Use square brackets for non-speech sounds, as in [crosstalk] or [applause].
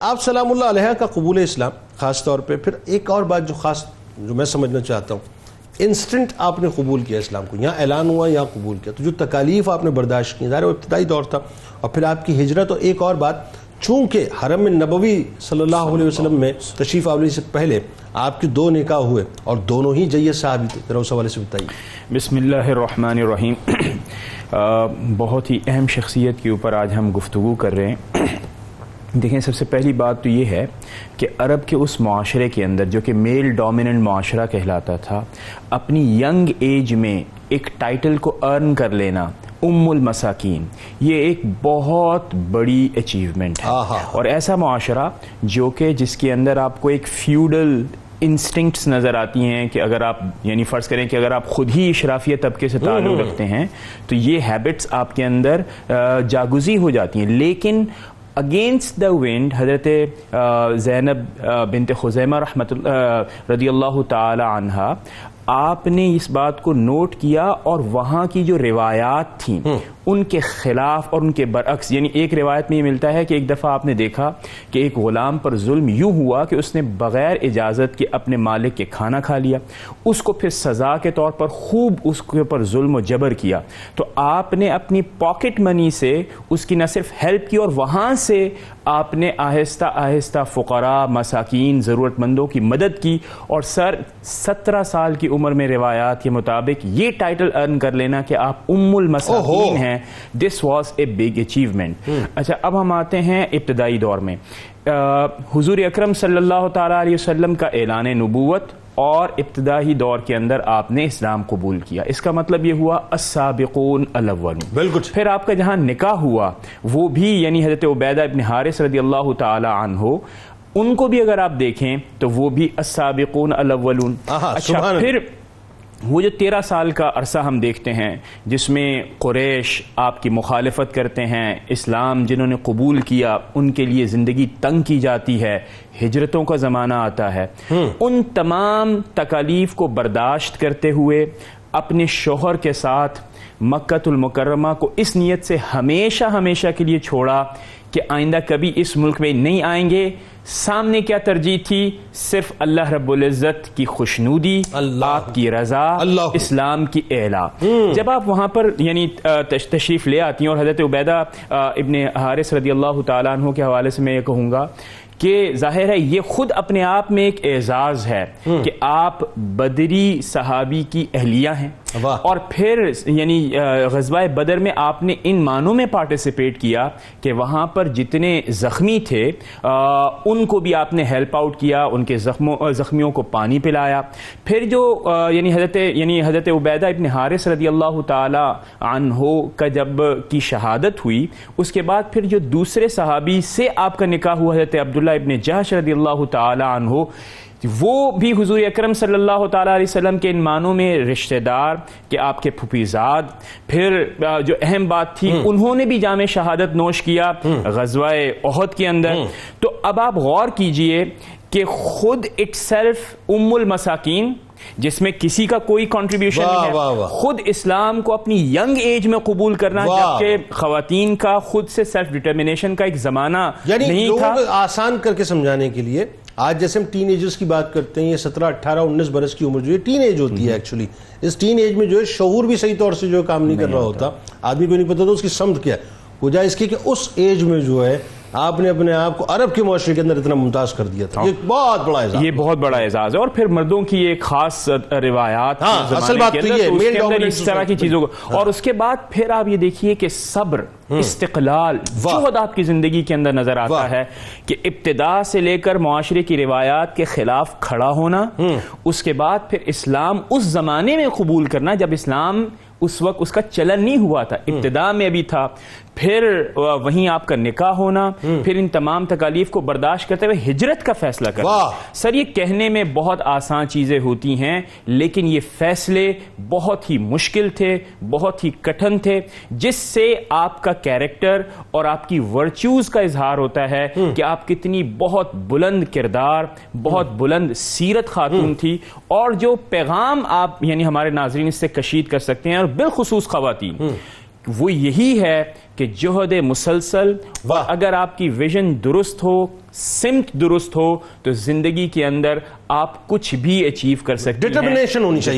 آپ سلام اللہ علیہ کا قبول اسلام، خاص طور پہ پھر ایک اور بات جو خاص جو میں سمجھنا چاہتا ہوں انسٹنٹ آپ نے قبول کیا اسلام کو، یہاں اعلان ہوا، یہاں قبول کیا۔ تو جو تکالیف آپ نے برداشت کی، ظاہر وہ ابتدائی دور تھا۔ اور پھر آپ کی ہجرت اور ایک اور بات، چونکہ حرم نبوی صلی اللہ علیہ وسلم میں تشریف آوری سے پہلے آپ کی دو نکاح ہوئے اور دونوں ہی جیت صحابی تھے، ذرا اس حوالے سے بتائیے۔ بسم اللہ الرحمن الرحیم۔ [clears throat] بہت ہی اہم شخصیت کے اوپر آج ہم گفتگو کر رہے ہیں۔ [clears throat] دیکھیں سب سے پہلی بات تو یہ ہے کہ عرب کے اس معاشرے کے اندر جو کہ میل ڈومیننٹ معاشرہ کہلاتا تھا اپنی ینگ ایج میں ایک ٹائٹل کو ارن کر لینا ام المساکین یہ ایک بہت بڑی اچیومنٹ ہے۔ اور ایسا معاشرہ جو کہ جس کے اندر آپ کو ایک فیوڈل انسٹنکٹس نظر آتی ہیں کہ اگر آپ یعنی فرض کریں کہ اگر آپ خود ہی اشرافیہ طبقے سے تعلق رکھتے ہیں تو یہ ہیبٹس آپ کے اندر جاگزی ہو جاتی ہیں۔ لیکن اگینسٹ دا ونڈ حضرت زینب بنت خزیمہ رحمت رضی اللہ تعالی عنہ آپ نے اس بات کو نوٹ کیا اور وہاں کی جو روایات تھیں ان کے خلاف اور ان کے برعکس یعنی ایک روایت میں یہ ملتا ہے کہ ایک دفعہ آپ نے دیکھا کہ ایک غلام پر ظلم یوں ہوا کہ اس نے بغیر اجازت کے اپنے مالک کے کھانا کھا لیا۔ اس کو پھر سزا کے طور پر خوب اس کے اوپر ظلم و جبر کیا۔ تو آپ نے اپنی پاکٹ منی سے اس کی نہ صرف ہیلپ کی اور وہاں سے آپ نے آہستہ آہستہ فقراء مساکین ضرورت مندوں کی مدد کی اور سر سترہ سال کی عمر میں روایات کے مطابق یہ ٹائٹل ارن کر لینا کہ آپ ام المساکین ہیں۔ This was a big achievement اچھا اب ہم آتے ہیں ابتدائی دور میں۔ حضور اکرم صلی اللہ تعالیٰ علیہ وسلم کا اعلان نبوت۔ اور ابتدائی دور کے اندر آپ نے اسلام قبول کیا۔ اس کا مطلب یہ ہوا السابقون الاول بالکل۔ پھر آپ کا جہاں نکاح ہوا وہ بھی یعنی حضرت عبیدہ ابن حارث رضی اللہ تعالی عنہ ان کو بھی اگر آپ دیکھیں تو وہ بھی السابقون الاولون۔ اچھا پھر وہ جو تیرہ سال کا عرصہ ہم دیکھتے ہیں جس میں قریش آپ کی مخالفت کرتے ہیں اسلام جنہوں نے قبول کیا ان کے لیے زندگی تنگ کی جاتی ہے ہجرتوں کا زمانہ آتا ہے۔ ان تمام تکالیف کو برداشت کرتے ہوئے اپنے شوہر کے ساتھ مکت المکرمہ کو اس نیت سے ہمیشہ ہمیشہ کے لیے چھوڑا کہ آئندہ کبھی اس ملک میں نہیں آئیں گے۔ سامنے کیا ترجیح تھی؟ صرف اللہ رب العزت کی خوشنودی آپ کی رضا اسلام کی اعلا جب آپ وہاں پر یعنی تشریف لے آتی ہیں اور حضرت عبیدہ ابن حارث رضی اللہ تعالیٰ عنہ کے حوالے سے میں یہ کہوں گا کہ ظاہر ہے یہ خود اپنے آپ میں ایک اعزاز ہے کہ آپ بدری صحابی کی اہلیہ ہیں. اور پھر یعنی غزوہ بدر میں آپ نے ان معنوں میں پارٹیسپیٹ کیا کہ وہاں پر جتنے زخمی تھے ان کو بھی آپ نے ہیلپ آؤٹ کیا ان کے زخموں زخمیوں کو پانی پلایا. پھر جو یعنی حضرت یعنی حضرت عبیدہ ابن حارث رضی اللہ تعالی عنہ کا جب کی شہادت ہوئی اس کے بعد پھر جو دوسرے صحابی سے آپ کا نکاح ہوا حضرت عبداللہ ابن جہش رضی اللہ تعالی عنہ وہ بھی حضور اکرم صلی اللہ تعالیٰ علیہ وسلم کے ان معنوں میں رشتہ دار کہ آپ کے پھپیزاد پھر جو اہم بات تھی انہوں نے بھی جامع شہادت نوش کیا غزوہ احد کے اندر۔ تو اب آپ غور کیجیے کہ خود اٹ سیلف ام المساکین جس میں کسی کا کوئی کانٹریبیوشن نہیں ہے خود اسلام کو اپنی ینگ ایج میں قبول کرنا جبکہ خواتین کا خود سے سیلف ڈیٹرمنیشن کا ایک زمانہ یعنی نہیں تھا۔ آسان کر کے سمجھانے کے لیے آج جیسے ہم ٹین ایجز کی بات کرتے ہیں یہ سترہ اٹھارہ انیس برس کی عمر جو ہے ٹین ایج ہوتی ہے ایکچولی اس ٹین ایج میں جو ہے شعور بھی صحیح طور سے جو کام نہیں کر رہا ہوتا۔ آدمی کو نہیں پتا تو اس کی سمت کیا ہے۔ وجہ اس کی کہ اس ایج میں جو ہے آپ نے اپنے آپ کو عرب کے معاشرے کے اندر اتنا ممتاز کر دیا تھا۔ یہ بہت بڑا اعزاز یہ بہت بڑا اعزاز ہے۔ اور پھر مردوں کی ایک خاص روایات ہاں اصل بات تو یہ اس طرح کی چیزوں کو۔ اور اس کے بعد پھر آپ یہ دیکھیے کہ صبر استقلال جوہد آپ کی زندگی کے اندر نظر آتا ہے کہ ابتدا سے لے کر معاشرے کی روایات کے خلاف کھڑا ہونا اس کے بعد پھر اسلام اس زمانے میں قبول کرنا جب اسلام اس وقت اس کا چلن نہیں ہوا تھا۔ ابتدا میں بھی تھا۔ پھر وہیں آپ کا نکاح ہونا پھر ان تمام تکالیف کو برداشت کرتے ہوئے ہجرت کا فیصلہ کرنا۔ سر یہ کہنے میں بہت آسان چیزیں ہوتی ہیں لیکن یہ فیصلے بہت ہی مشکل تھے بہت ہی کٹھن تھے جس سے آپ کا کیریکٹر اور آپ کی ورچوز کا اظہار ہوتا ہے کہ آپ کتنی بہت بلند کردار بہت بلند سیرت خاتون تھی اور جو پیغام آپ یعنی ہمارے ناظرین اس سے کشید کر سکتے ہیں اور بالخصوص خواتین۔ وہ یہی ہے کہ جہد مسلسل اگر آپ کی ویژن درست ہو سمت درست ہو تو زندگی کے اندر آپ کچھ بھی اچیو کر سکتے ڈٹرمنیشن ہونی چاہیے۔